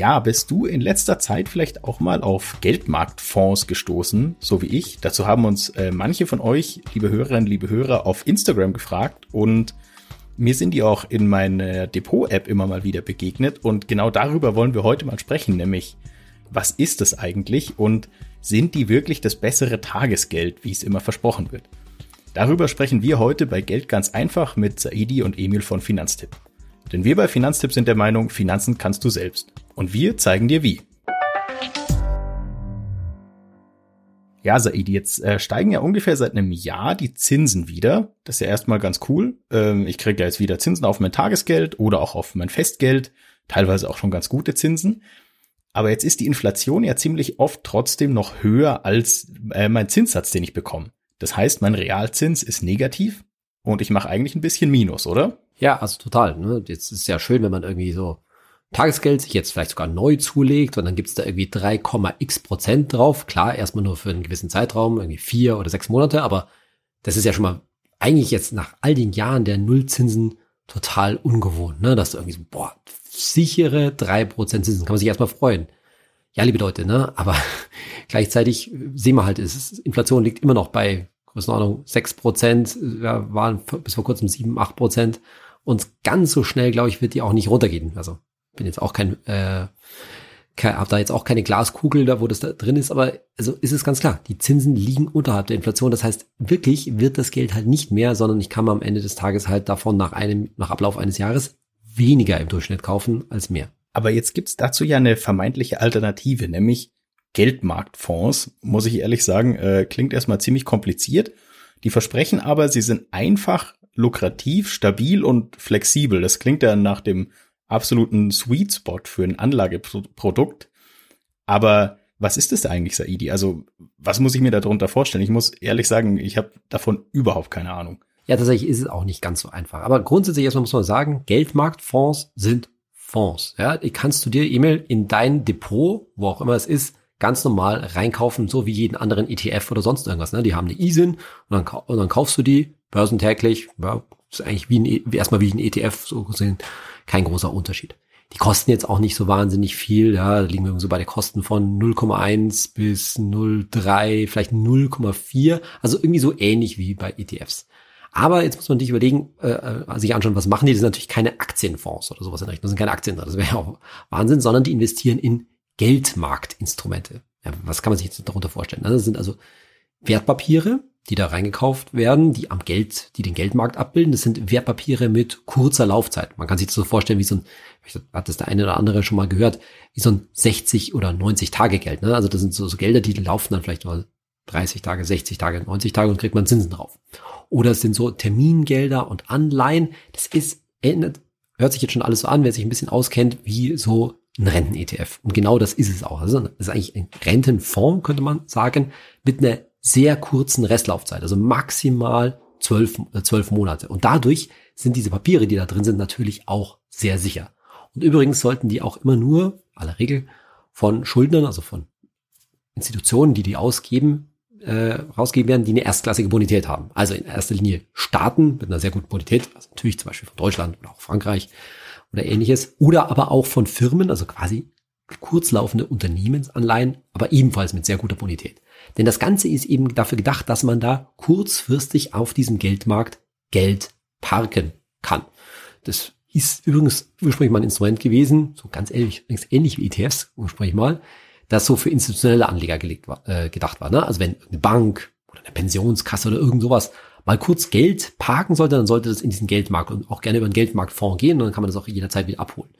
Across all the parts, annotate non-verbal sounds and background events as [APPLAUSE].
Ja, bist du in letzter Zeit vielleicht auch mal auf Geldmarktfonds gestoßen, so wie ich? Dazu haben uns äh, manche von euch, liebe Hörerinnen, liebe Hörer, auf Instagram gefragt und mir sind die auch in meiner Depot-App immer mal wieder begegnet und genau darüber wollen wir heute mal sprechen, nämlich was ist das eigentlich und sind die wirklich das bessere Tagesgeld, wie es immer versprochen wird? Darüber sprechen wir heute bei Geld ganz einfach mit Saidi und Emil von Finanztipp. Denn wir bei Finanztipp sind der Meinung, Finanzen kannst du selbst. Und wir zeigen dir wie. Ja, Saidi, jetzt äh, steigen ja ungefähr seit einem Jahr die Zinsen wieder. Das ist ja erstmal ganz cool. Ähm, ich kriege ja jetzt wieder Zinsen auf mein Tagesgeld oder auch auf mein Festgeld, teilweise auch schon ganz gute Zinsen. Aber jetzt ist die Inflation ja ziemlich oft trotzdem noch höher als äh, mein Zinssatz, den ich bekomme. Das heißt, mein Realzins ist negativ und ich mache eigentlich ein bisschen Minus, oder? Ja, also total. Ne? Jetzt ist ja schön, wenn man irgendwie so Tagesgeld sich jetzt vielleicht sogar neu zulegt und dann gibt's da irgendwie 3,x Prozent drauf. Klar, erstmal nur für einen gewissen Zeitraum, irgendwie vier oder sechs Monate, aber das ist ja schon mal eigentlich jetzt nach all den Jahren der Nullzinsen total ungewohnt, ne? Dass du irgendwie so, boah, sichere drei Prozent Zinsen, kann man sich erstmal freuen. Ja, liebe Leute, ne? Aber [LAUGHS] gleichzeitig sehen wir halt, ist, Inflation liegt immer noch bei Größenordnung sechs Prozent, ja, waren bis vor kurzem sieben, acht Prozent. Und ganz so schnell, glaube ich, wird die auch nicht runtergehen. Also bin jetzt auch kein, äh, kein habe da jetzt auch keine Glaskugel da, wo das da drin ist, aber also ist es ganz klar, die Zinsen liegen unterhalb der Inflation. Das heißt, wirklich wird das Geld halt nicht mehr, sondern ich kann am Ende des Tages halt davon nach einem, nach Ablauf eines Jahres weniger im Durchschnitt kaufen als mehr. Aber jetzt gibt's dazu ja eine vermeintliche Alternative, nämlich Geldmarktfonds, muss ich ehrlich sagen, äh, klingt erstmal ziemlich kompliziert. Die versprechen aber, sie sind einfach, lukrativ, stabil und flexibel. Das klingt ja nach dem absoluten Sweet Spot für ein Anlageprodukt. Aber was ist das eigentlich, Saidi? Also, was muss ich mir darunter vorstellen? Ich muss ehrlich sagen, ich habe davon überhaupt keine Ahnung. Ja, tatsächlich ist es auch nicht ganz so einfach. Aber grundsätzlich erstmal muss man sagen, Geldmarktfonds sind Fonds. Ja, die kannst du dir E-Mail in dein Depot, wo auch immer es ist, ganz normal reinkaufen, so wie jeden anderen ETF oder sonst irgendwas. Ne? Die haben eine ISIN und dann, und dann kaufst du die börsentäglich. Ja, ist eigentlich wie ein, e, erstmal wie ein ETF so gesehen. Kein großer Unterschied. Die kosten jetzt auch nicht so wahnsinnig viel. Ja, da liegen wir so bei der Kosten von 0,1 bis 0,3, vielleicht 0,4. Also irgendwie so ähnlich wie bei ETFs. Aber jetzt muss man sich überlegen, äh, äh, sich anschauen, was machen die? Das sind natürlich keine Aktienfonds oder sowas in Richtung. Das sind keine Aktien. Das wäre ja auch Wahnsinn, sondern die investieren in Geldmarktinstrumente. Ja, was kann man sich jetzt darunter vorstellen? Das sind also Wertpapiere, die da reingekauft werden, die am Geld, die den Geldmarkt abbilden. Das sind Wertpapiere mit kurzer Laufzeit. Man kann sich das so vorstellen wie so ein, hat das der eine oder andere schon mal gehört, wie so ein 60 oder 90 Tage Geld. Ne? Also das sind so, so Gelder, die laufen dann vielleicht mal 30 Tage, 60 Tage, 90 Tage und kriegt man Zinsen drauf. Oder es sind so Termingelder und Anleihen. Das ist, ändert, hört sich jetzt schon alles so an, wer sich ein bisschen auskennt, wie so ein Renten-ETF. Und genau das ist es auch. Also das ist eigentlich ein Rentenfonds, könnte man sagen, mit einer sehr kurzen Restlaufzeit, also maximal zwölf, äh, zwölf Monate. Und dadurch sind diese Papiere, die da drin sind, natürlich auch sehr sicher. Und übrigens sollten die auch immer nur, aller Regel, von Schuldnern, also von Institutionen, die die ausgeben, äh, rausgegeben werden, die eine erstklassige Bonität haben. Also in erster Linie Staaten mit einer sehr guten Bonität, also natürlich zum Beispiel von Deutschland oder auch Frankreich oder ähnliches, oder aber auch von Firmen, also quasi kurzlaufende Unternehmensanleihen, aber ebenfalls mit sehr guter Bonität. Denn das Ganze ist eben dafür gedacht, dass man da kurzfristig auf diesem Geldmarkt Geld parken kann. Das ist übrigens ursprünglich mal ein Instrument gewesen, so ganz ähnlich, ähnlich wie ETFs ursprünglich mal, das so für institutionelle Anleger gelegt war, äh, gedacht war. Ne? Also wenn eine Bank oder eine Pensionskasse oder irgend sowas mal kurz Geld parken sollte, dann sollte das in diesen Geldmarkt und auch gerne über einen Geldmarktfonds gehen und dann kann man das auch jederzeit wieder abholen.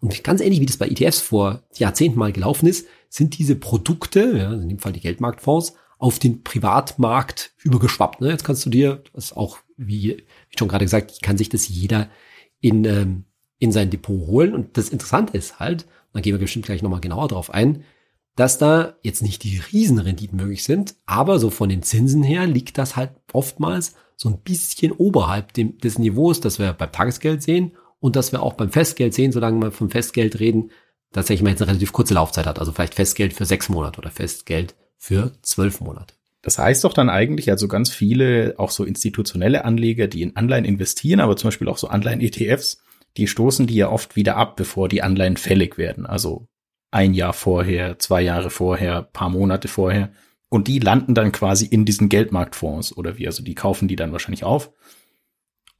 Und ganz ähnlich wie das bei ETFs vor Jahrzehnten mal gelaufen ist, sind diese Produkte, ja, in dem Fall die Geldmarktfonds, auf den Privatmarkt übergeschwappt. Ne? Jetzt kannst du dir, das auch, wie, wie schon gerade gesagt, kann sich das jeder in, ähm, in sein Depot holen. Und das Interessante ist halt, da gehen wir bestimmt gleich nochmal genauer drauf ein, dass da jetzt nicht die Riesenrenditen möglich sind, aber so von den Zinsen her liegt das halt oftmals so ein bisschen oberhalb dem, des Niveaus, das wir beim Tagesgeld sehen und das wir auch beim Festgeld sehen, solange wir vom Festgeld reden, tatsächlich mal jetzt eine relativ kurze Laufzeit hat. Also vielleicht Festgeld für sechs Monate oder Festgeld für zwölf Monate. Das heißt doch dann eigentlich, also ganz viele, auch so institutionelle Anleger, die in Anleihen investieren, aber zum Beispiel auch so Anleihen-ETFs, die stoßen die ja oft wieder ab, bevor die Anleihen fällig werden. Also ein Jahr vorher, zwei Jahre vorher, paar Monate vorher. Und die landen dann quasi in diesen Geldmarktfonds oder wie? Also die kaufen die dann wahrscheinlich auf.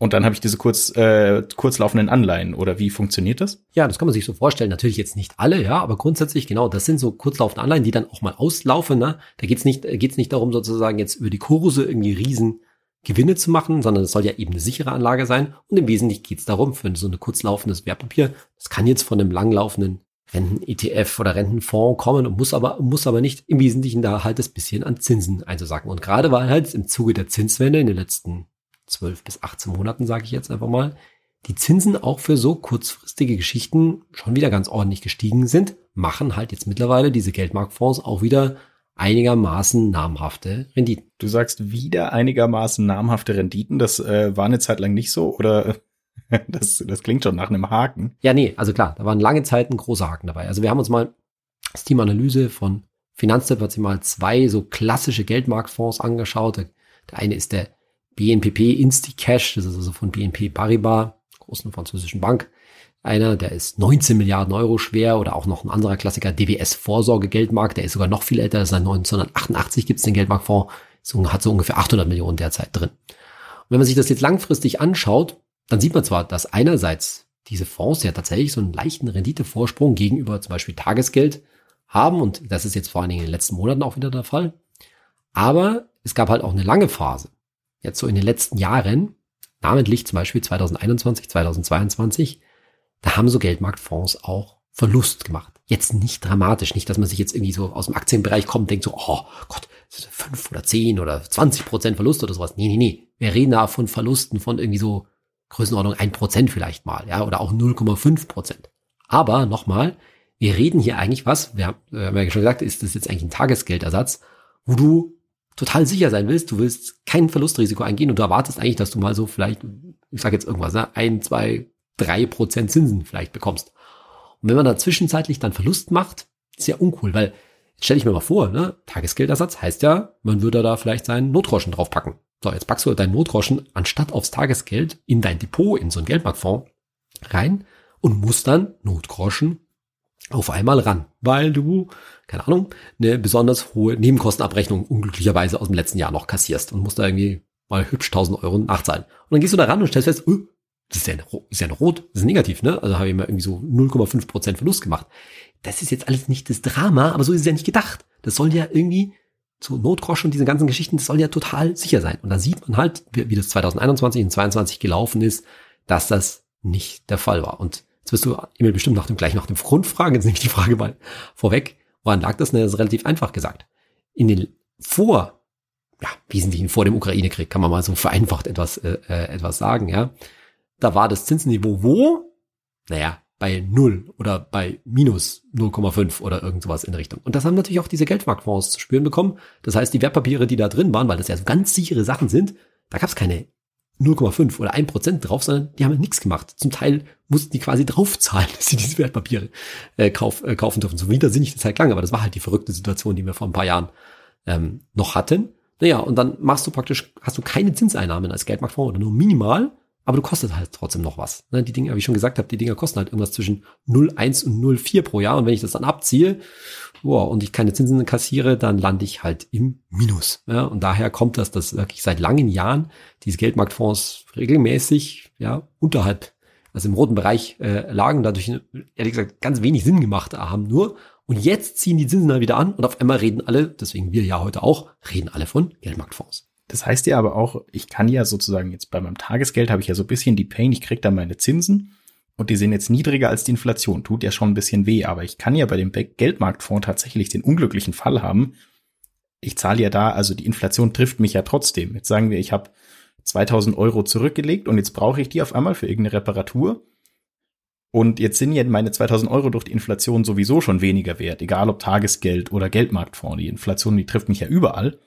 Und dann habe ich diese kurz, äh, kurzlaufenden Anleihen oder wie funktioniert das? Ja, das kann man sich so vorstellen. Natürlich jetzt nicht alle, ja, aber grundsätzlich genau, das sind so kurzlaufende Anleihen, die dann auch mal auslaufen. Ne? Da geht's nicht, geht's nicht darum, sozusagen jetzt über die Kurse irgendwie riesen Gewinne zu machen, sondern es soll ja eben eine sichere Anlage sein. Und im Wesentlichen geht's darum, für so ein kurzlaufendes Wertpapier, das kann jetzt von einem langlaufenden Renten-ETF oder Rentenfonds kommen und muss aber, muss aber nicht im Wesentlichen da halt das bisschen an Zinsen einzusagen. Und gerade weil halt im Zuge der Zinswende in den letzten 12 bis 18 Monaten, sage ich jetzt einfach mal, die Zinsen auch für so kurzfristige Geschichten schon wieder ganz ordentlich gestiegen sind, machen halt jetzt mittlerweile diese Geldmarktfonds auch wieder einigermaßen namhafte Renditen. Du sagst wieder einigermaßen namhafte Renditen. Das äh, war eine Zeit lang nicht so oder [LAUGHS] das, das klingt schon nach einem Haken. Ja, nee, also klar, da waren lange Zeit ein großer Haken dabei. Also wir haben uns mal das Team Analyse von Finanztipp hat sich mal zwei so klassische Geldmarktfonds angeschaut. Der, der eine ist der BNPP InstiCash, das ist also von BNP Paribas, großen französischen Bank. Einer, der ist 19 Milliarden Euro schwer oder auch noch ein anderer Klassiker, DWS Vorsorge Geldmarkt, der ist sogar noch viel älter, seit 1988 gibt es den Geldmarktfonds, hat so ungefähr 800 Millionen derzeit drin. Und wenn man sich das jetzt langfristig anschaut, dann sieht man zwar, dass einerseits diese Fonds ja tatsächlich so einen leichten Renditevorsprung gegenüber zum Beispiel Tagesgeld haben und das ist jetzt vor allen Dingen in den letzten Monaten auch wieder der Fall. Aber es gab halt auch eine lange Phase, jetzt so in den letzten Jahren, namentlich zum Beispiel 2021, 2022, da haben so Geldmarktfonds auch Verlust gemacht. Jetzt nicht dramatisch, nicht, dass man sich jetzt irgendwie so aus dem Aktienbereich kommt und denkt so, oh Gott, fünf oder zehn oder 20 Prozent Verlust oder sowas. Nee, nee, nee. Wir reden da von Verlusten von irgendwie so Größenordnung ein Prozent vielleicht mal, ja, oder auch 0,5 Prozent. Aber nochmal, wir reden hier eigentlich was, wir haben ja schon gesagt, ist das jetzt eigentlich ein Tagesgeldersatz, wo du total sicher sein willst, du willst kein Verlustrisiko eingehen und du erwartest eigentlich, dass du mal so vielleicht, ich sage jetzt irgendwas, ne, ein, zwei, drei Prozent Zinsen vielleicht bekommst. Und wenn man da zwischenzeitlich dann Verlust macht, ist ja uncool, weil jetzt stell ich mir mal vor, ne, Tagesgeldersatz heißt ja, man würde da vielleicht seinen Notgroschen draufpacken. So, jetzt packst du deinen Notgroschen anstatt aufs Tagesgeld in dein Depot, in so einen Geldmarktfonds rein und musst dann Notgroschen auf einmal ran, weil du, keine Ahnung, eine besonders hohe Nebenkostenabrechnung unglücklicherweise aus dem letzten Jahr noch kassierst und musst da irgendwie mal hübsch 1000 Euro nachzahlen. Und dann gehst du da ran und stellst fest, oh, das ist ja, ein, ist ja Rot, das ist negativ, ne? Also habe ich mal irgendwie so 0,5 Prozent Verlust gemacht. Das ist jetzt alles nicht das Drama, aber so ist es ja nicht gedacht. Das soll ja irgendwie so Notgroschen und diese ganzen Geschichten, das soll ja total sicher sein. Und da sieht man halt, wie, wie das 2021 und 2022 gelaufen ist, dass das nicht der Fall war. Und Jetzt wirst du Emil bestimmt nach dem, gleich nach dem Grund fragen. Jetzt nehme ich die Frage mal vorweg. Woran lag das? Ne, das ist relativ einfach gesagt. In den vor, ja, Wesentlichen vor dem Ukraine-Krieg kann man mal so vereinfacht etwas, äh, äh etwas sagen, ja. Da war das Zinsniveau wo? Naja, bei null oder bei minus 0,5 oder irgend sowas in Richtung. Und das haben natürlich auch diese Geldmarktfonds zu spüren bekommen. Das heißt, die Wertpapiere, die da drin waren, weil das ja so ganz sichere Sachen sind, da gab es keine 0,5 oder 1% drauf, sondern die haben halt nichts gemacht. Zum Teil mussten die quasi [LAUGHS] draufzahlen, dass sie diese Wertpapiere äh, kauf, äh, kaufen dürfen. So widersinnig das halt lang, aber das war halt die verrückte Situation, die wir vor ein paar Jahren ähm, noch hatten. Naja, und dann machst du praktisch, hast du keine Zinseinnahmen als Geldmarktfonds oder nur minimal, aber du kostet halt trotzdem noch was. Ne, die Dinge, wie ich schon gesagt habe, die Dinger kosten halt irgendwas zwischen 0,1 und 0,4 pro Jahr. Und wenn ich das dann abziehe, boah, und ich keine Zinsen kassiere, dann lande ich halt im Minus. Ja, und daher kommt das, dass wirklich seit langen Jahren diese Geldmarktfonds regelmäßig ja unterhalb, also im roten Bereich äh, lagen, dadurch ehrlich gesagt ganz wenig Sinn gemacht haben nur. Und jetzt ziehen die Zinsen dann wieder an und auf einmal reden alle, deswegen wir ja heute auch, reden alle von Geldmarktfonds. Das heißt ja aber auch, ich kann ja sozusagen jetzt bei meinem Tagesgeld habe ich ja so ein bisschen die Pain, ich krieg da meine Zinsen und die sind jetzt niedriger als die Inflation. Tut ja schon ein bisschen weh, aber ich kann ja bei dem Geldmarktfonds tatsächlich den unglücklichen Fall haben. Ich zahle ja da, also die Inflation trifft mich ja trotzdem. Jetzt sagen wir, ich habe 2000 Euro zurückgelegt und jetzt brauche ich die auf einmal für irgendeine Reparatur. Und jetzt sind ja meine 2000 Euro durch die Inflation sowieso schon weniger wert, egal ob Tagesgeld oder Geldmarktfonds. Die Inflation, die trifft mich ja überall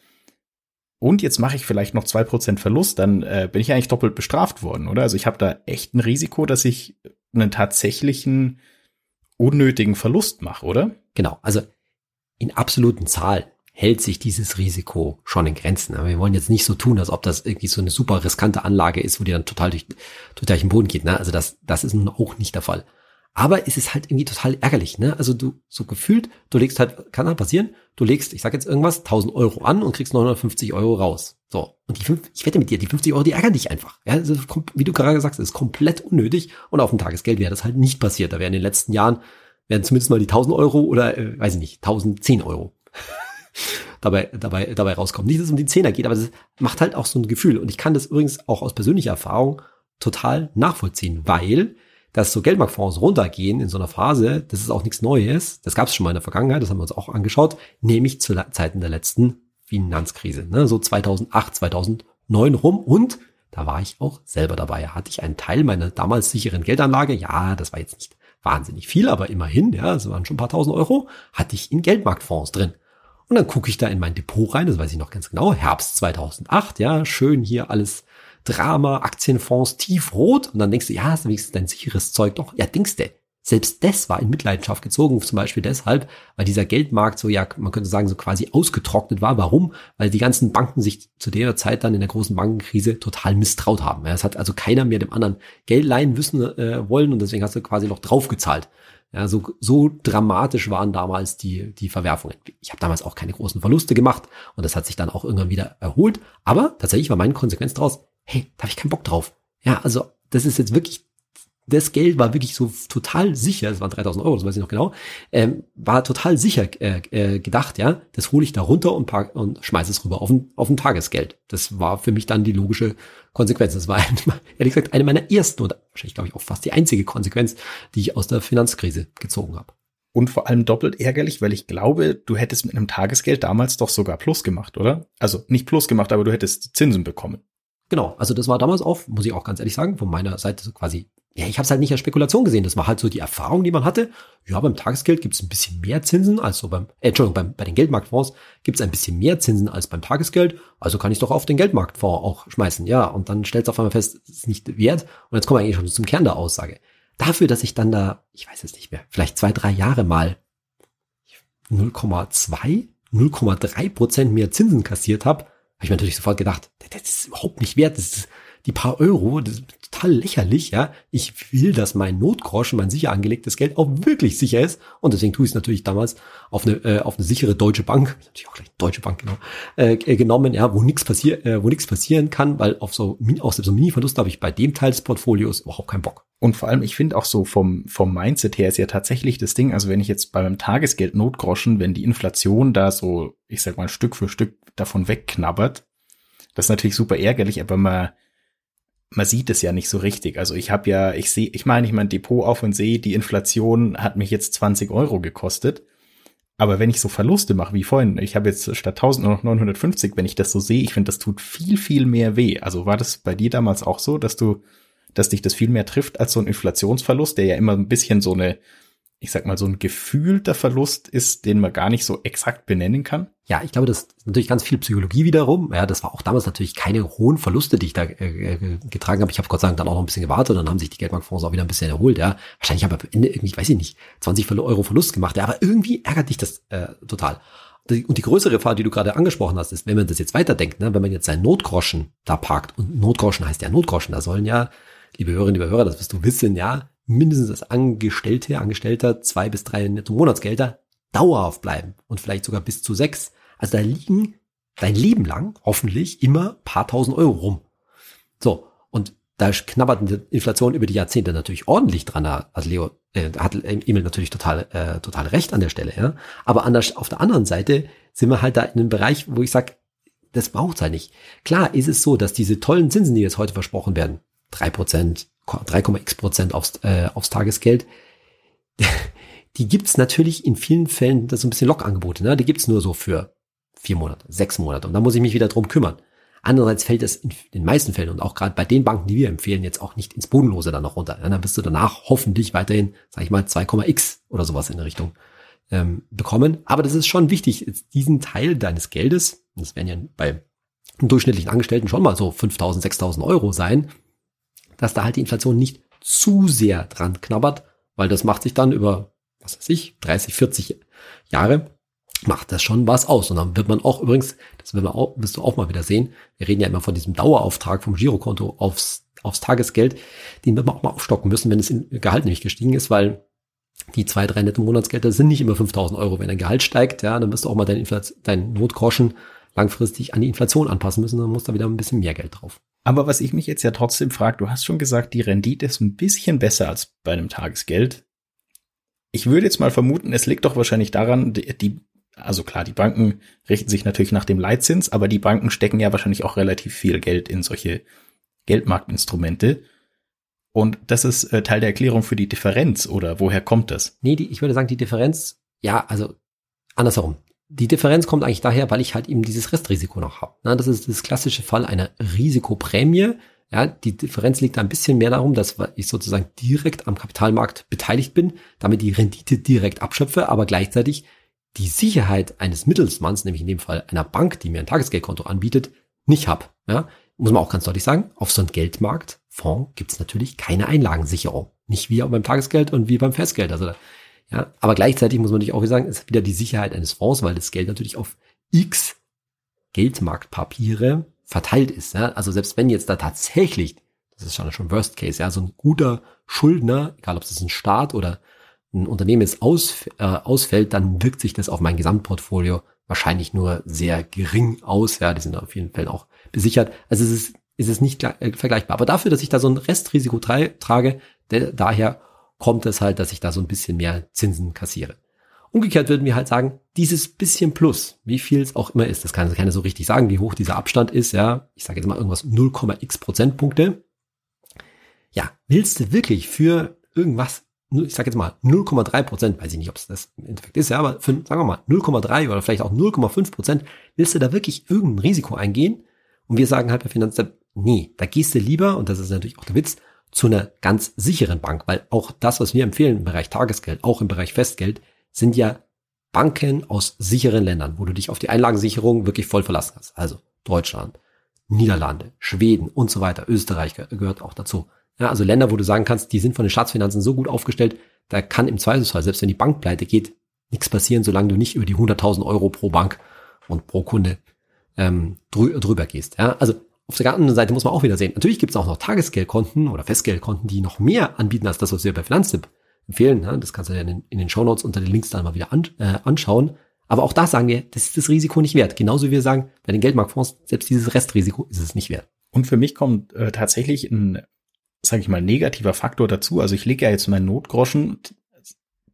und jetzt mache ich vielleicht noch zwei Prozent Verlust, dann äh, bin ich eigentlich doppelt bestraft worden, oder? Also ich habe da echt ein Risiko, dass ich einen tatsächlichen unnötigen Verlust mache, oder? Genau, also in absoluten Zahlen hält sich dieses Risiko schon in Grenzen. Aber wir wollen jetzt nicht so tun, als ob das irgendwie so eine super riskante Anlage ist, wo die dann total durch, durch den Boden geht. Ne? Also das, das ist nun auch nicht der Fall. Aber es ist halt irgendwie total ärgerlich, ne? Also du, so gefühlt, du legst halt, kann halt passieren, du legst, ich sag jetzt irgendwas, 1000 Euro an und kriegst 950 Euro raus. So. Und die fünf, ich wette mit dir, die 50 Euro, die ärgern dich einfach. Ja, also, wie du gerade gesagt hast, ist komplett unnötig. Und auf dem Tagesgeld wäre das halt nicht passiert. Da wären in den letzten Jahren, wären zumindest mal die 1000 Euro oder, äh, weiß ich nicht, 1010 Euro [LAUGHS] dabei, dabei, dabei rauskommen. Nicht, dass es um die Zehner geht, aber das macht halt auch so ein Gefühl. Und ich kann das übrigens auch aus persönlicher Erfahrung total nachvollziehen, weil dass so Geldmarktfonds runtergehen in so einer Phase, das ist auch nichts Neues. Das gab es schon mal in der Vergangenheit, das haben wir uns auch angeschaut, nämlich zu Zeiten der letzten Finanzkrise, ne? so 2008, 2009 rum. Und da war ich auch selber dabei. Hatte ich einen Teil meiner damals sicheren Geldanlage, ja, das war jetzt nicht wahnsinnig viel, aber immerhin, ja, es waren schon ein paar tausend Euro, hatte ich in Geldmarktfonds drin. Und dann gucke ich da in mein Depot rein, das weiß ich noch ganz genau, Herbst 2008, ja, schön hier alles Drama, Aktienfonds tiefrot. Und dann denkst du, ja, ist wenigstens dein sicheres Zeug. Doch, ja, denkst du. Selbst das war in Mitleidenschaft gezogen, zum Beispiel deshalb, weil dieser Geldmarkt so, ja, man könnte sagen, so quasi ausgetrocknet war. Warum? Weil die ganzen Banken sich zu der Zeit dann in der großen Bankenkrise total misstraut haben. Es hat also keiner mehr dem anderen Geld leihen müssen äh, wollen und deswegen hast du quasi noch draufgezahlt. Ja, so, so dramatisch waren damals die, die Verwerfungen. Ich habe damals auch keine großen Verluste gemacht und das hat sich dann auch irgendwann wieder erholt. Aber tatsächlich war meine Konsequenz daraus, hey, da habe ich keinen Bock drauf. Ja, also das ist jetzt wirklich das Geld war wirklich so total sicher, es waren 3000 Euro, das weiß ich noch genau, ähm, war total sicher äh, äh, gedacht, ja, das hole ich da runter und, park, und schmeiße es rüber auf ein, auf ein Tagesgeld. Das war für mich dann die logische Konsequenz. Das war [LAUGHS] ehrlich gesagt eine meiner ersten und wahrscheinlich glaube ich auch fast die einzige Konsequenz, die ich aus der Finanzkrise gezogen habe. Und vor allem doppelt ärgerlich, weil ich glaube, du hättest mit einem Tagesgeld damals doch sogar Plus gemacht, oder? Also nicht Plus gemacht, aber du hättest Zinsen bekommen. Genau, also das war damals auch, muss ich auch ganz ehrlich sagen, von meiner Seite so quasi ja, ich habe es halt nicht als Spekulation gesehen. Das war halt so die Erfahrung, die man hatte. Ja, beim Tagesgeld gibt es ein bisschen mehr Zinsen als so beim, äh, Entschuldigung, beim, bei den Geldmarktfonds gibt es ein bisschen mehr Zinsen als beim Tagesgeld. Also kann ich doch auf den Geldmarktfonds auch schmeißen. Ja, und dann stellt es auf einmal fest, es ist nicht wert. Und jetzt kommen wir eigentlich schon zum Kern der Aussage. Dafür, dass ich dann da, ich weiß es nicht mehr, vielleicht zwei, drei Jahre mal 0,2, 0,3 Prozent mehr Zinsen kassiert habe, habe ich mir natürlich sofort gedacht, das ist überhaupt nicht wert. Das ist die paar Euro, das ist total lächerlich, ja. Ich will, dass mein Notgroschen, mein sicher angelegtes Geld auch wirklich sicher ist. Und deswegen tue ich es natürlich damals auf eine, äh, auf eine sichere deutsche Bank, natürlich auch gleich deutsche Bank, genau, äh, äh genommen, ja, wo nichts passiert, äh, wo nichts passieren kann, weil auf so, selbst so Mini-Verluste habe ich bei dem Teil des Portfolios überhaupt keinen Bock. Und vor allem, ich finde auch so vom, vom Mindset her ist ja tatsächlich das Ding, also wenn ich jetzt beim Tagesgeld Notgroschen, wenn die Inflation da so, ich sag mal, Stück für Stück davon wegknabbert, das ist natürlich super ärgerlich, aber man man sieht es ja nicht so richtig. Also ich habe ja, ich sehe, ich meine, ich mein Depot auf und sehe, die Inflation hat mich jetzt 20 Euro gekostet. Aber wenn ich so Verluste mache wie vorhin, ich habe jetzt statt 1000 nur noch 950, wenn ich das so sehe, ich finde, das tut viel, viel mehr weh. Also war das bei dir damals auch so, dass du, dass dich das viel mehr trifft als so ein Inflationsverlust, der ja immer ein bisschen so eine, ich sag mal, so ein gefühlter Verlust ist, den man gar nicht so exakt benennen kann? Ja, ich glaube, das ist natürlich ganz viel Psychologie wiederum. Ja, das war auch damals natürlich keine hohen Verluste, die ich da äh, äh getragen habe. Ich habe Gott sei Dank dann auch noch ein bisschen gewartet und dann haben sich die Geldmarktfonds auch wieder ein bisschen erholt. Ja, wahrscheinlich habe ich am Ende irgendwie, weiß ich nicht, 20 Euro Verlust gemacht. Ja, aber irgendwie ärgert dich das äh, total. Und die größere Gefahr, die du gerade angesprochen hast, ist, wenn man das jetzt weiterdenkt, ne, wenn man jetzt seinen Notgroschen da parkt, und Notgroschen heißt ja Notgroschen, da sollen ja, liebe Hörerinnen, liebe Hörer, das wirst du wissen, ja, mindestens als Angestellte, Angestellter zwei bis drei Netto-Monatsgelder dauerhaft bleiben und vielleicht sogar bis zu sechs. Also da liegen dein Leben lang hoffentlich immer paar tausend Euro rum. So, und da knabbert die Inflation über die Jahrzehnte natürlich ordentlich dran. Also Leo äh, hat Emil natürlich total, äh, total recht an der Stelle. Ja? Aber anders, auf der anderen Seite sind wir halt da in einem Bereich, wo ich sage, das braucht's halt nicht. Klar ist es so, dass diese tollen Zinsen, die jetzt heute versprochen werden, drei Prozent, 3,x Prozent aufs, äh, aufs Tagesgeld. [LAUGHS] Die gibt's natürlich in vielen Fällen, das ist ein bisschen Lockangebote, ne? die gibt's nur so für vier Monate, sechs Monate und da muss ich mich wieder drum kümmern. Andererseits fällt es in den meisten Fällen und auch gerade bei den Banken, die wir empfehlen, jetzt auch nicht ins Bodenlose dann noch runter. Dann wirst du danach hoffentlich weiterhin, sag ich mal, 2,x oder sowas in der Richtung ähm, bekommen. Aber das ist schon wichtig, diesen Teil deines Geldes, das werden ja bei durchschnittlichen Angestellten schon mal so 5.000, 6.000 Euro sein, dass da halt die Inflation nicht zu sehr dran knabbert, weil das macht sich dann über, was weiß ich, 30, 40 Jahre, macht das schon was aus. Und dann wird man auch übrigens, das man auch, wirst du auch mal wieder sehen, wir reden ja immer von diesem Dauerauftrag vom Girokonto aufs aufs Tagesgeld, den wird man auch mal aufstocken müssen, wenn das Gehalt nämlich gestiegen ist, weil die zwei, drei netto Monatsgelder sind nicht immer 5000 Euro. Wenn dein Gehalt steigt, ja, dann wirst du auch mal dein, dein Notgroschen langfristig an die Inflation anpassen müssen, dann muss da wieder ein bisschen mehr Geld drauf. Aber was ich mich jetzt ja trotzdem frage, du hast schon gesagt, die Rendite ist ein bisschen besser als bei einem Tagesgeld. Ich würde jetzt mal vermuten, es liegt doch wahrscheinlich daran, die, die also klar, die Banken richten sich natürlich nach dem Leitzins, aber die Banken stecken ja wahrscheinlich auch relativ viel Geld in solche Geldmarktinstrumente. Und das ist äh, Teil der Erklärung für die Differenz, oder woher kommt das? Nee, die, ich würde sagen, die Differenz, ja, also andersherum. Die Differenz kommt eigentlich daher, weil ich halt eben dieses Restrisiko noch habe. das ist das klassische Fall einer Risikoprämie. Ja, die Differenz liegt ein bisschen mehr darum, dass ich sozusagen direkt am Kapitalmarkt beteiligt bin, damit die Rendite direkt abschöpfe, aber gleichzeitig die Sicherheit eines Mittelsmanns, nämlich in dem Fall einer Bank, die mir ein Tagesgeldkonto anbietet, nicht habe. Ja, muss man auch ganz deutlich sagen, auf so einem Geldmarktfonds gibt es natürlich keine Einlagensicherung. Nicht wie beim Tagesgeld und wie beim Festgeld. Also, ja, aber gleichzeitig muss man natürlich auch sagen, ist wieder die Sicherheit eines Fonds, weil das Geld natürlich auf X Geldmarktpapiere verteilt ist. Ja? Also selbst wenn jetzt da tatsächlich, das ist schon Worst Case, ja, so ein guter Schuldner, egal ob es ein Staat oder ein Unternehmen jetzt aus, äh, ausfällt, dann wirkt sich das auf mein Gesamtportfolio wahrscheinlich nur sehr gering aus. Ja, die sind auf jeden Fall auch besichert. Also es ist, ist es nicht äh, vergleichbar. Aber dafür, dass ich da so ein Restrisiko trage, de, daher kommt es halt, dass ich da so ein bisschen mehr Zinsen kassiere. Umgekehrt würden wir halt sagen, dieses bisschen Plus, wie viel es auch immer ist, das kann keiner so richtig sagen, wie hoch dieser Abstand ist, ja, ich sage jetzt mal irgendwas 0,x Prozentpunkte. Ja, willst du wirklich für irgendwas ich sage jetzt mal 0,3 Prozent, weiß ich nicht, ob es das im Endeffekt ist, ja, aber für, sagen wir mal 0,3 oder vielleicht auch 0,5 Prozent, willst du da wirklich irgendein Risiko eingehen? Und wir sagen halt bei Finanzstep, nee, da gehst du lieber, und das ist natürlich auch der Witz, zu einer ganz sicheren Bank, weil auch das, was wir empfehlen im Bereich Tagesgeld, auch im Bereich Festgeld, sind ja Banken aus sicheren Ländern, wo du dich auf die Einlagensicherung wirklich voll verlassen hast. Also Deutschland, Niederlande, Schweden und so weiter. Österreich gehört auch dazu. Ja, also Länder, wo du sagen kannst, die sind von den Staatsfinanzen so gut aufgestellt, da kann im Zweifelsfall, selbst wenn die Bank pleite geht, nichts passieren, solange du nicht über die 100.000 Euro pro Bank und pro Kunde ähm, drü drüber gehst. Ja, also auf der anderen Seite muss man auch wieder sehen, natürlich gibt es auch noch Tagesgeldkonten oder Festgeldkonten, die noch mehr anbieten als das, was wir bei Finanztipp empfehlen. Ja, das kannst du ja in den, Shownotes unter den Links dann mal wieder äh, anschauen. Aber auch da sagen wir, das ist das Risiko nicht wert. Genauso wie wir sagen, bei den Geldmarktfonds, selbst dieses Restrisiko ist es nicht wert. Und für mich kommt äh, tatsächlich ein sage ich mal, negativer Faktor dazu. Also ich lege ja jetzt meinen Notgroschen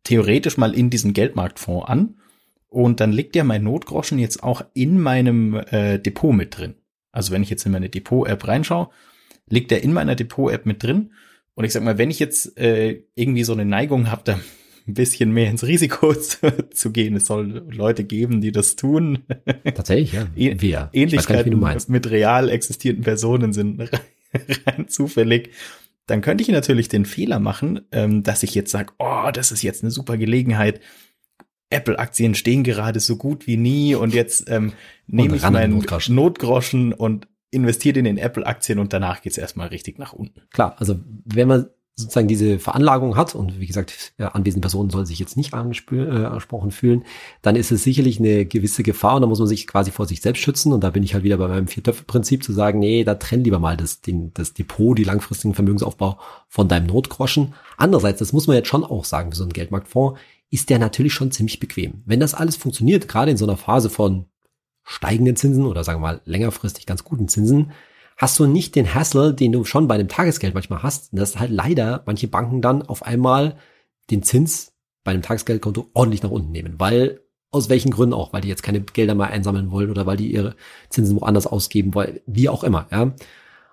theoretisch mal in diesen Geldmarktfonds an und dann liegt ja mein Notgroschen jetzt auch in meinem äh, Depot mit drin. Also wenn ich jetzt in meine Depot-App reinschaue, liegt der in meiner Depot-App mit drin. Und ich sag mal, wenn ich jetzt äh, irgendwie so eine Neigung habe, da ein bisschen mehr ins Risiko [LAUGHS] zu, zu, gehen, es soll Leute geben, die das tun. Tatsächlich, ja. Wir. Ähnlichkeiten nicht, mit real existierenden Personen sind [LAUGHS] rein zufällig, dann könnte ich natürlich den Fehler machen, ähm, dass ich jetzt sage, oh, das ist jetzt eine super Gelegenheit. Apple-Aktien stehen gerade so gut wie nie und jetzt ähm, nehme ich meinen Notgroschen. Notgroschen und investiere in den Apple-Aktien und danach geht's erstmal richtig nach unten. Klar, also wenn man sozusagen diese Veranlagung hat und wie gesagt, ja, anwesende Personen sollen sich jetzt nicht äh, angesprochen fühlen, dann ist es sicherlich eine gewisse Gefahr und da muss man sich quasi vor sich selbst schützen und da bin ich halt wieder bei meinem Viertöpfe-Prinzip zu sagen, nee, da trenn lieber mal das, den, das Depot, die langfristigen Vermögensaufbau von deinem Notgroschen. Andererseits, das muss man jetzt schon auch sagen, für so einen Geldmarktfonds ist der natürlich schon ziemlich bequem. Wenn das alles funktioniert, gerade in so einer Phase von steigenden Zinsen oder sagen wir mal längerfristig ganz guten Zinsen, hast du nicht den Hassle, den du schon bei einem Tagesgeld manchmal hast, dass halt leider manche Banken dann auf einmal den Zins bei einem Tagesgeldkonto ordentlich nach unten nehmen, weil aus welchen Gründen auch, weil die jetzt keine Gelder mehr einsammeln wollen oder weil die ihre Zinsen woanders ausgeben wollen, wie auch immer, ja.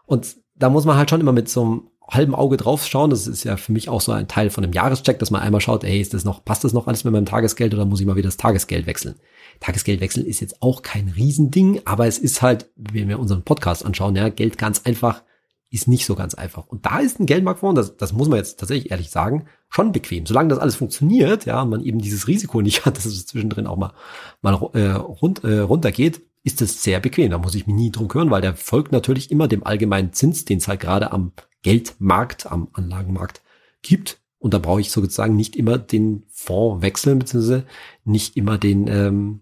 Und da muss man halt schon immer mit so einem halben Auge drauf schauen. Das ist ja für mich auch so ein Teil von einem Jahrescheck, dass man einmal schaut, hey, ist das noch, passt das noch alles mit meinem Tagesgeld oder muss ich mal wieder das Tagesgeld wechseln? Tagesgeldwechsel ist jetzt auch kein Riesending, aber es ist halt, wenn wir unseren Podcast anschauen, ja, Geld ganz einfach ist nicht so ganz einfach. Und da ist ein Geldmarktfonds, das, das muss man jetzt tatsächlich ehrlich sagen, schon bequem. Solange das alles funktioniert, ja, und man eben dieses Risiko nicht [LAUGHS] hat, dass es zwischendrin auch mal, mal äh, rund, äh, runtergeht, ist das sehr bequem. Da muss ich mich nie drum kümmern, weil der folgt natürlich immer dem allgemeinen Zins, den es halt gerade am Geldmarkt, am Anlagenmarkt gibt. Und da brauche ich sozusagen nicht immer den Fonds wechseln, beziehungsweise nicht immer den, ähm,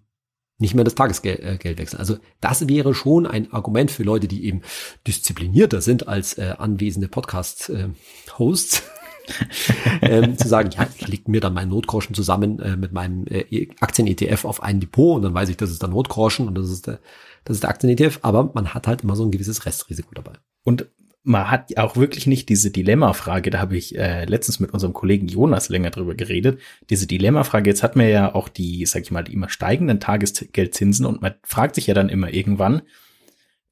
nicht mehr das Tagesgeld äh, wechseln. Also das wäre schon ein Argument für Leute, die eben disziplinierter sind als äh, anwesende Podcast-Hosts. Äh, [LAUGHS] ähm, zu sagen, ja, ich leg mir dann meinen Notgroschen zusammen äh, mit meinem äh, Aktien-ETF auf ein Depot und dann weiß ich, das ist der Notgroschen und das ist der, das ist der Aktien-ETF, aber man hat halt immer so ein gewisses Restrisiko dabei. Und man hat auch wirklich nicht diese Dilemma-Frage, da habe ich äh, letztens mit unserem Kollegen Jonas länger drüber geredet, diese Dilemma-Frage, jetzt hat man ja auch die, sag ich mal, die immer steigenden Tagesgeldzinsen und man fragt sich ja dann immer irgendwann,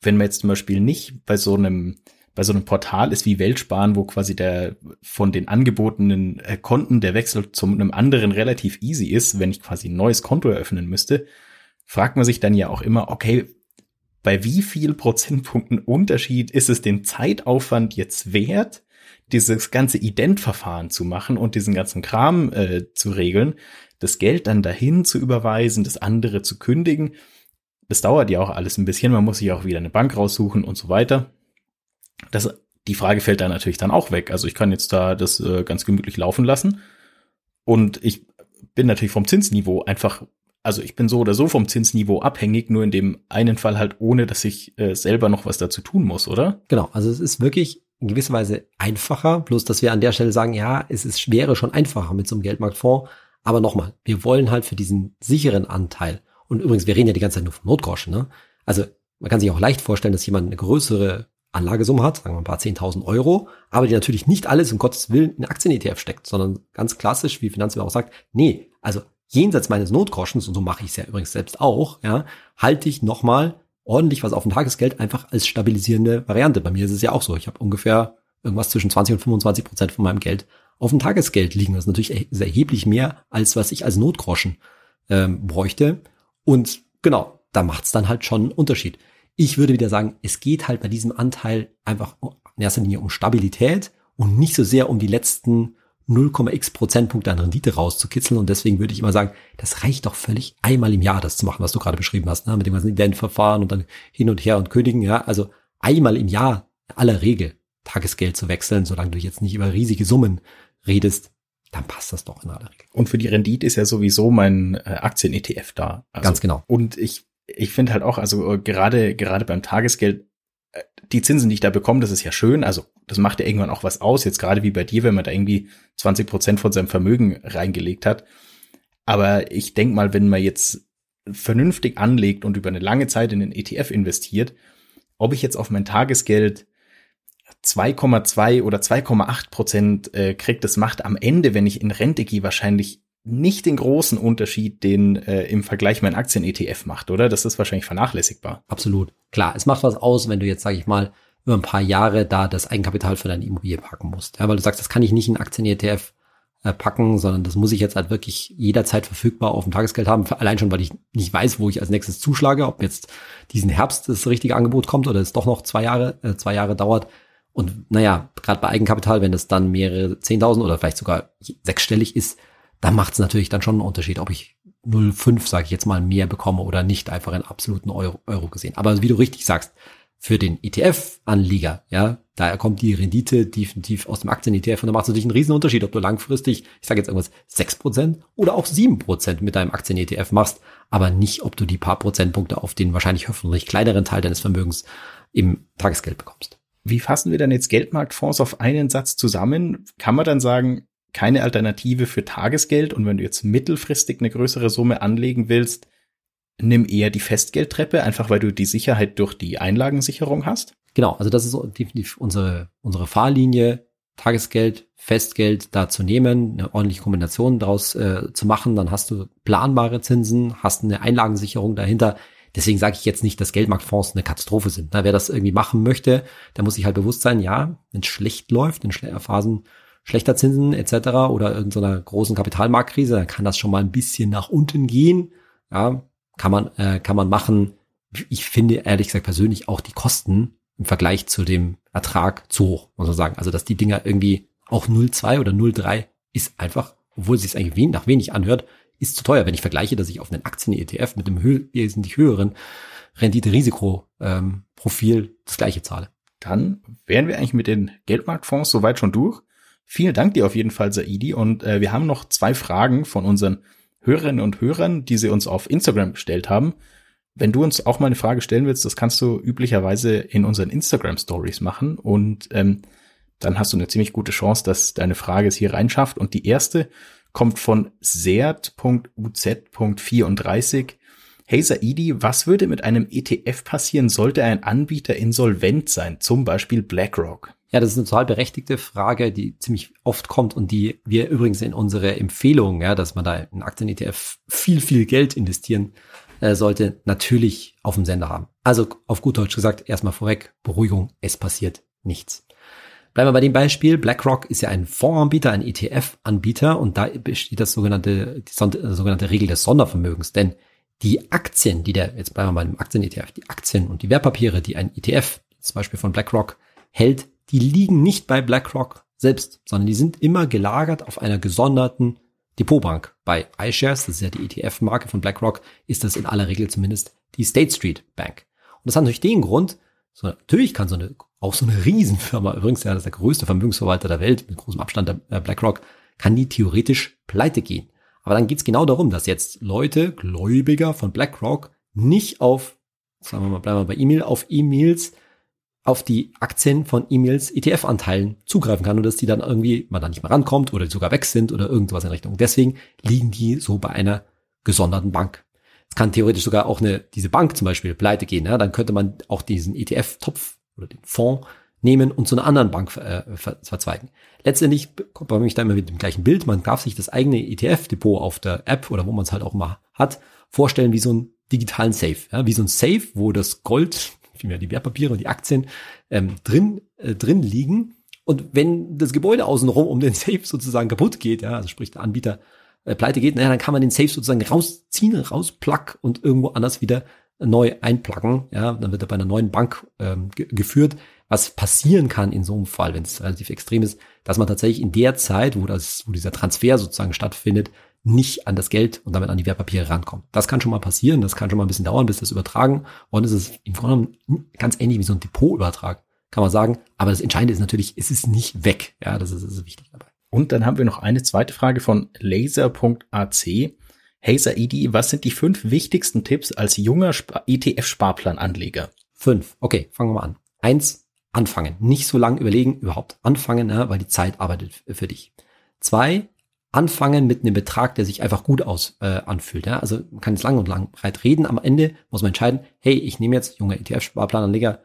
wenn man jetzt zum Beispiel nicht bei so einem bei so einem Portal ist wie Weltsparen, wo quasi der von den angebotenen äh, Konten der Wechsel zu einem anderen relativ easy ist, wenn ich quasi ein neues Konto eröffnen müsste, fragt man sich dann ja auch immer, okay, bei wie viel Prozentpunkten Unterschied ist es den Zeitaufwand jetzt wert, dieses ganze Identverfahren zu machen und diesen ganzen Kram äh, zu regeln, das Geld dann dahin zu überweisen, das andere zu kündigen. Das dauert ja auch alles ein bisschen, man muss sich auch wieder eine Bank raussuchen und so weiter. Das, die Frage fällt da natürlich dann auch weg. Also ich kann jetzt da das äh, ganz gemütlich laufen lassen und ich bin natürlich vom Zinsniveau einfach also ich bin so oder so vom Zinsniveau abhängig, nur in dem einen Fall halt ohne, dass ich äh, selber noch was dazu tun muss, oder? Genau, also es ist wirklich in gewisser Weise einfacher, bloß dass wir an der Stelle sagen, ja, es ist schwerer schon einfacher mit so einem Geldmarktfonds, aber nochmal, wir wollen halt für diesen sicheren Anteil, und übrigens, wir reden ja die ganze Zeit nur vom Notgroschen, ne? Also man kann sich auch leicht vorstellen, dass jemand eine größere Anlagesumme hat, sagen wir ein paar 10.000 Euro, aber die natürlich nicht alles um Gottes Willen in Aktien-ETF steckt, sondern ganz klassisch, wie Finanzwelt auch sagt, nee, also jenseits meines Notgroschens, und so mache ich es ja übrigens selbst auch, ja, halte ich nochmal ordentlich was auf dem Tagesgeld einfach als stabilisierende Variante. Bei mir ist es ja auch so. Ich habe ungefähr irgendwas zwischen 20 und 25 Prozent von meinem Geld auf dem Tagesgeld liegen. Das ist natürlich erheblich mehr, als was ich als Notgroschen ähm, bräuchte. Und genau, da macht es dann halt schon einen Unterschied. Ich würde wieder sagen, es geht halt bei diesem Anteil einfach in erster Linie um Stabilität und nicht so sehr um die letzten 0,x Prozentpunkte an Rendite rauszukitzeln. Und deswegen würde ich immer sagen, das reicht doch völlig einmal im Jahr, das zu machen, was du gerade beschrieben hast, ne? mit dem ganzen Identverfahren und dann hin und her und kündigen. Ja, also einmal im Jahr in aller Regel Tagesgeld zu wechseln, solange du jetzt nicht über riesige Summen redest, dann passt das doch in aller Regel. Und für die Rendite ist ja sowieso mein äh, Aktien-ETF da. Also, Ganz genau. Und ich, ich finde halt auch, also äh, gerade, gerade beim Tagesgeld die Zinsen, die ich da bekomme, das ist ja schön. Also das macht ja irgendwann auch was aus. Jetzt gerade wie bei dir, wenn man da irgendwie 20 Prozent von seinem Vermögen reingelegt hat. Aber ich denke mal, wenn man jetzt vernünftig anlegt und über eine lange Zeit in den ETF investiert, ob ich jetzt auf mein Tagesgeld 2,2 oder 2,8 Prozent äh, kriege, das macht am Ende, wenn ich in Rente gehe, wahrscheinlich nicht den großen Unterschied, den äh, im Vergleich mein Aktien-ETF macht, oder? Das ist wahrscheinlich vernachlässigbar. Absolut. Klar, es macht was aus, wenn du jetzt, sage ich mal, über ein paar Jahre da das Eigenkapital für deine Immobilie packen musst. Ja, weil du sagst, das kann ich nicht in Aktien-ETF äh, packen, sondern das muss ich jetzt halt wirklich jederzeit verfügbar auf dem Tagesgeld haben. Allein schon, weil ich nicht weiß, wo ich als nächstes zuschlage, ob jetzt diesen Herbst das richtige Angebot kommt oder es doch noch zwei Jahre, äh, zwei Jahre dauert. Und naja, gerade bei Eigenkapital, wenn das dann mehrere 10.000 oder vielleicht sogar sechsstellig ist, da macht es natürlich dann schon einen Unterschied, ob ich 0,5, sage ich jetzt mal, mehr bekomme oder nicht, einfach in absoluten Euro, Euro gesehen. Aber wie du richtig sagst, für den ETF-Anleger, ja, da kommt die Rendite definitiv aus dem Aktien-ETF und da macht es natürlich einen riesen Unterschied, ob du langfristig, ich sage jetzt irgendwas, 6% oder auch 7% mit deinem Aktien-ETF machst, aber nicht, ob du die paar Prozentpunkte auf den wahrscheinlich hoffentlich kleineren Teil deines Vermögens im Tagesgeld bekommst. Wie fassen wir dann jetzt Geldmarktfonds auf einen Satz zusammen? Kann man dann sagen, keine Alternative für Tagesgeld und wenn du jetzt mittelfristig eine größere Summe anlegen willst, nimm eher die Festgeldtreppe, einfach weil du die Sicherheit durch die Einlagensicherung hast? Genau, also das ist definitiv unsere, unsere Fahrlinie, Tagesgeld, Festgeld da zu nehmen, eine ordentliche Kombination daraus äh, zu machen, dann hast du planbare Zinsen, hast eine Einlagensicherung dahinter. Deswegen sage ich jetzt nicht, dass Geldmarktfonds eine Katastrophe sind. Na, wer das irgendwie machen möchte, der muss sich halt bewusst sein, ja, wenn es schlecht läuft, in Phasen schlechter Zinsen etc. oder irgendeiner großen Kapitalmarktkrise, dann kann das schon mal ein bisschen nach unten gehen. Ja, kann man, äh, kann man machen. Ich finde ehrlich gesagt persönlich auch die Kosten im Vergleich zu dem Ertrag zu hoch, muss man sagen. Also, dass die Dinger irgendwie auch 0,2 oder 0,3 ist einfach, obwohl es sich eigentlich wen nach wenig anhört, ist zu teuer, wenn ich vergleiche, dass ich auf einen Aktien-ETF mit einem hö wesentlich höheren Rendite-Risiko-Profil ähm, das gleiche zahle. Dann wären wir eigentlich mit den Geldmarktfonds soweit schon durch. Vielen Dank dir auf jeden Fall, Saidi. Und äh, wir haben noch zwei Fragen von unseren Hörerinnen und Hörern, die sie uns auf Instagram gestellt haben. Wenn du uns auch mal eine Frage stellen willst, das kannst du üblicherweise in unseren Instagram Stories machen und ähm, dann hast du eine ziemlich gute Chance, dass deine Frage es hier reinschafft. Und die erste kommt von sert.uz.34. Hey Saidi, was würde mit einem ETF passieren, sollte ein Anbieter insolvent sein, zum Beispiel BlackRock? Ja, das ist eine total berechtigte Frage, die ziemlich oft kommt und die wir übrigens in unsere Empfehlung, ja, dass man da in Aktien-ETF viel, viel Geld investieren äh, sollte, natürlich auf dem Sender haben. Also auf gut Deutsch gesagt, erstmal vorweg, Beruhigung, es passiert nichts. Bleiben wir bei dem Beispiel. BlackRock ist ja ein Fondsanbieter, ein ETF-Anbieter und da besteht das sogenannte, die sogenannte Regel des Sondervermögens. Denn die Aktien, die der, jetzt bleiben wir bei einem Aktien-ETF, die Aktien und die Wertpapiere, die ein ETF, zum Beispiel von BlackRock, hält, die liegen nicht bei BlackRock selbst, sondern die sind immer gelagert auf einer gesonderten Depotbank. Bei iShares, das ist ja die ETF-Marke von BlackRock, ist das in aller Regel zumindest die State Street Bank. Und das hat natürlich den Grund, so, natürlich kann so eine, auch so eine Riesenfirma, übrigens ja, das ist der größte Vermögensverwalter der Welt, mit großem Abstand der äh, BlackRock, kann die theoretisch pleite gehen. Aber dann geht's genau darum, dass jetzt Leute, Gläubiger von BlackRock, nicht auf, sagen wir mal, bleiben wir bei E-Mail, auf E-Mails, auf die Aktien von E-Mails ETF-Anteilen zugreifen kann und dass die dann irgendwie man da nicht mehr rankommt oder sogar weg sind oder irgendwas in Richtung. Deswegen liegen die so bei einer gesonderten Bank. Es kann theoretisch sogar auch eine, diese Bank zum Beispiel pleite gehen. Ja? Dann könnte man auch diesen ETF-Topf oder den Fonds nehmen und zu einer anderen Bank äh, ver verzweigen. Letztendlich kommt man da immer mit dem gleichen Bild. Man darf sich das eigene ETF-Depot auf der App oder wo man es halt auch mal hat, vorstellen wie so einen digitalen Safe. Ja? Wie so ein Safe, wo das Gold, vielmehr die Wertpapiere und die Aktien ähm, drin, äh, drin liegen. Und wenn das Gebäude außenrum um den [LAUGHS] Safe sozusagen kaputt geht, ja, also sprich der Anbieter äh, pleite geht, naja, dann kann man den Safe sozusagen rausziehen, rausplack und irgendwo anders wieder neu einplacken. Ja, dann wird er bei einer neuen Bank ähm, ge geführt. Was passieren kann in so einem Fall, wenn es relativ extrem ist, dass man tatsächlich in der Zeit, wo das, wo dieser Transfer sozusagen stattfindet, nicht an das Geld und damit an die Wertpapiere rankommt. Das kann schon mal passieren, das kann schon mal ein bisschen dauern, bis das übertragen. Und es ist im Grunde genommen ganz ähnlich wie so ein Depotübertrag, kann man sagen. Aber das Entscheidende ist natürlich, es ist nicht weg. Ja, das ist, das ist wichtig dabei. Und dann haben wir noch eine zweite Frage von laser.ac. Hey Saidi, was sind die fünf wichtigsten Tipps als junger ETF-Sparplananleger? Fünf. Okay, fangen wir mal an. Eins, anfangen. Nicht so lange überlegen, überhaupt anfangen, weil die Zeit arbeitet für dich. Zwei, anfangen mit einem Betrag, der sich einfach gut aus äh, anfühlt. Ja? Also man kann jetzt lang und lang breit reden. Am Ende muss man entscheiden, hey, ich nehme jetzt junger ETF-Sparplananleger,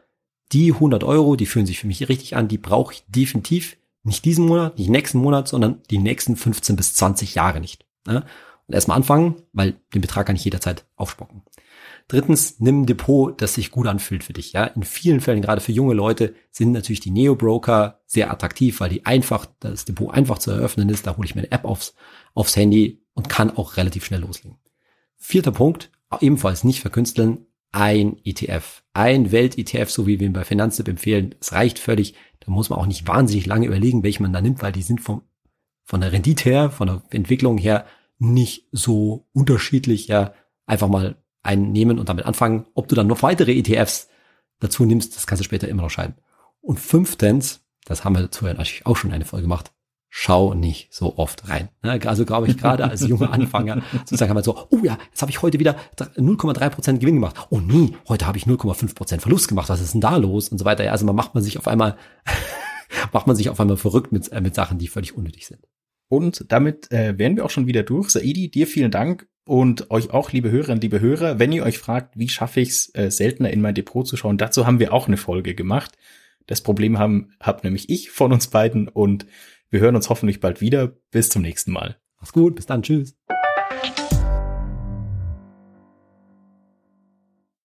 die 100 Euro, die fühlen sich für mich richtig an, die brauche ich definitiv nicht diesen Monat, nicht nächsten Monat, sondern die nächsten 15 bis 20 Jahre nicht. Ne? Und erstmal anfangen, weil den Betrag kann ich jederzeit aufspocken. Drittens, nimm ein Depot, das sich gut anfühlt für dich. Ja, in vielen Fällen, gerade für junge Leute, sind natürlich die Neo-Broker sehr attraktiv, weil die einfach, das Depot einfach zu eröffnen ist. Da hole ich mir eine App aufs, aufs Handy und kann auch relativ schnell loslegen. Vierter Punkt, ebenfalls nicht verkünsteln, ein ETF. Ein Welt-ETF, so wie wir ihn bei Finanztipp empfehlen. Es reicht völlig. Da muss man auch nicht wahnsinnig lange überlegen, welchen man da nimmt, weil die sind vom, von der Rendite her, von der Entwicklung her nicht so unterschiedlich. Ja, einfach mal einen nehmen und damit anfangen. Ob du dann noch weitere ETFs dazu nimmst, das kannst du später immer noch scheiden. Und fünftens, das haben wir vorher natürlich auch schon eine Folge gemacht, schau nicht so oft rein. Also glaube ich gerade als junger Anfänger sozusagen haben wir so, oh ja, jetzt habe ich heute wieder 0,3% Gewinn gemacht. Oh nee, heute habe ich 0,5% Verlust gemacht. Was ist denn da los? Und so weiter. Also man macht man sich auf einmal, [LAUGHS] macht man sich auf einmal verrückt mit, äh, mit Sachen, die völlig unnötig sind. Und damit äh, wären wir auch schon wieder durch. Saidi, dir vielen Dank und euch auch, liebe Hörerinnen, liebe Hörer. Wenn ihr euch fragt, wie schaffe ich es, äh, seltener in mein Depot zu schauen, dazu haben wir auch eine Folge gemacht. Das Problem haben, hab nämlich ich von uns beiden und wir hören uns hoffentlich bald wieder. Bis zum nächsten Mal. Mach's gut, bis dann, tschüss.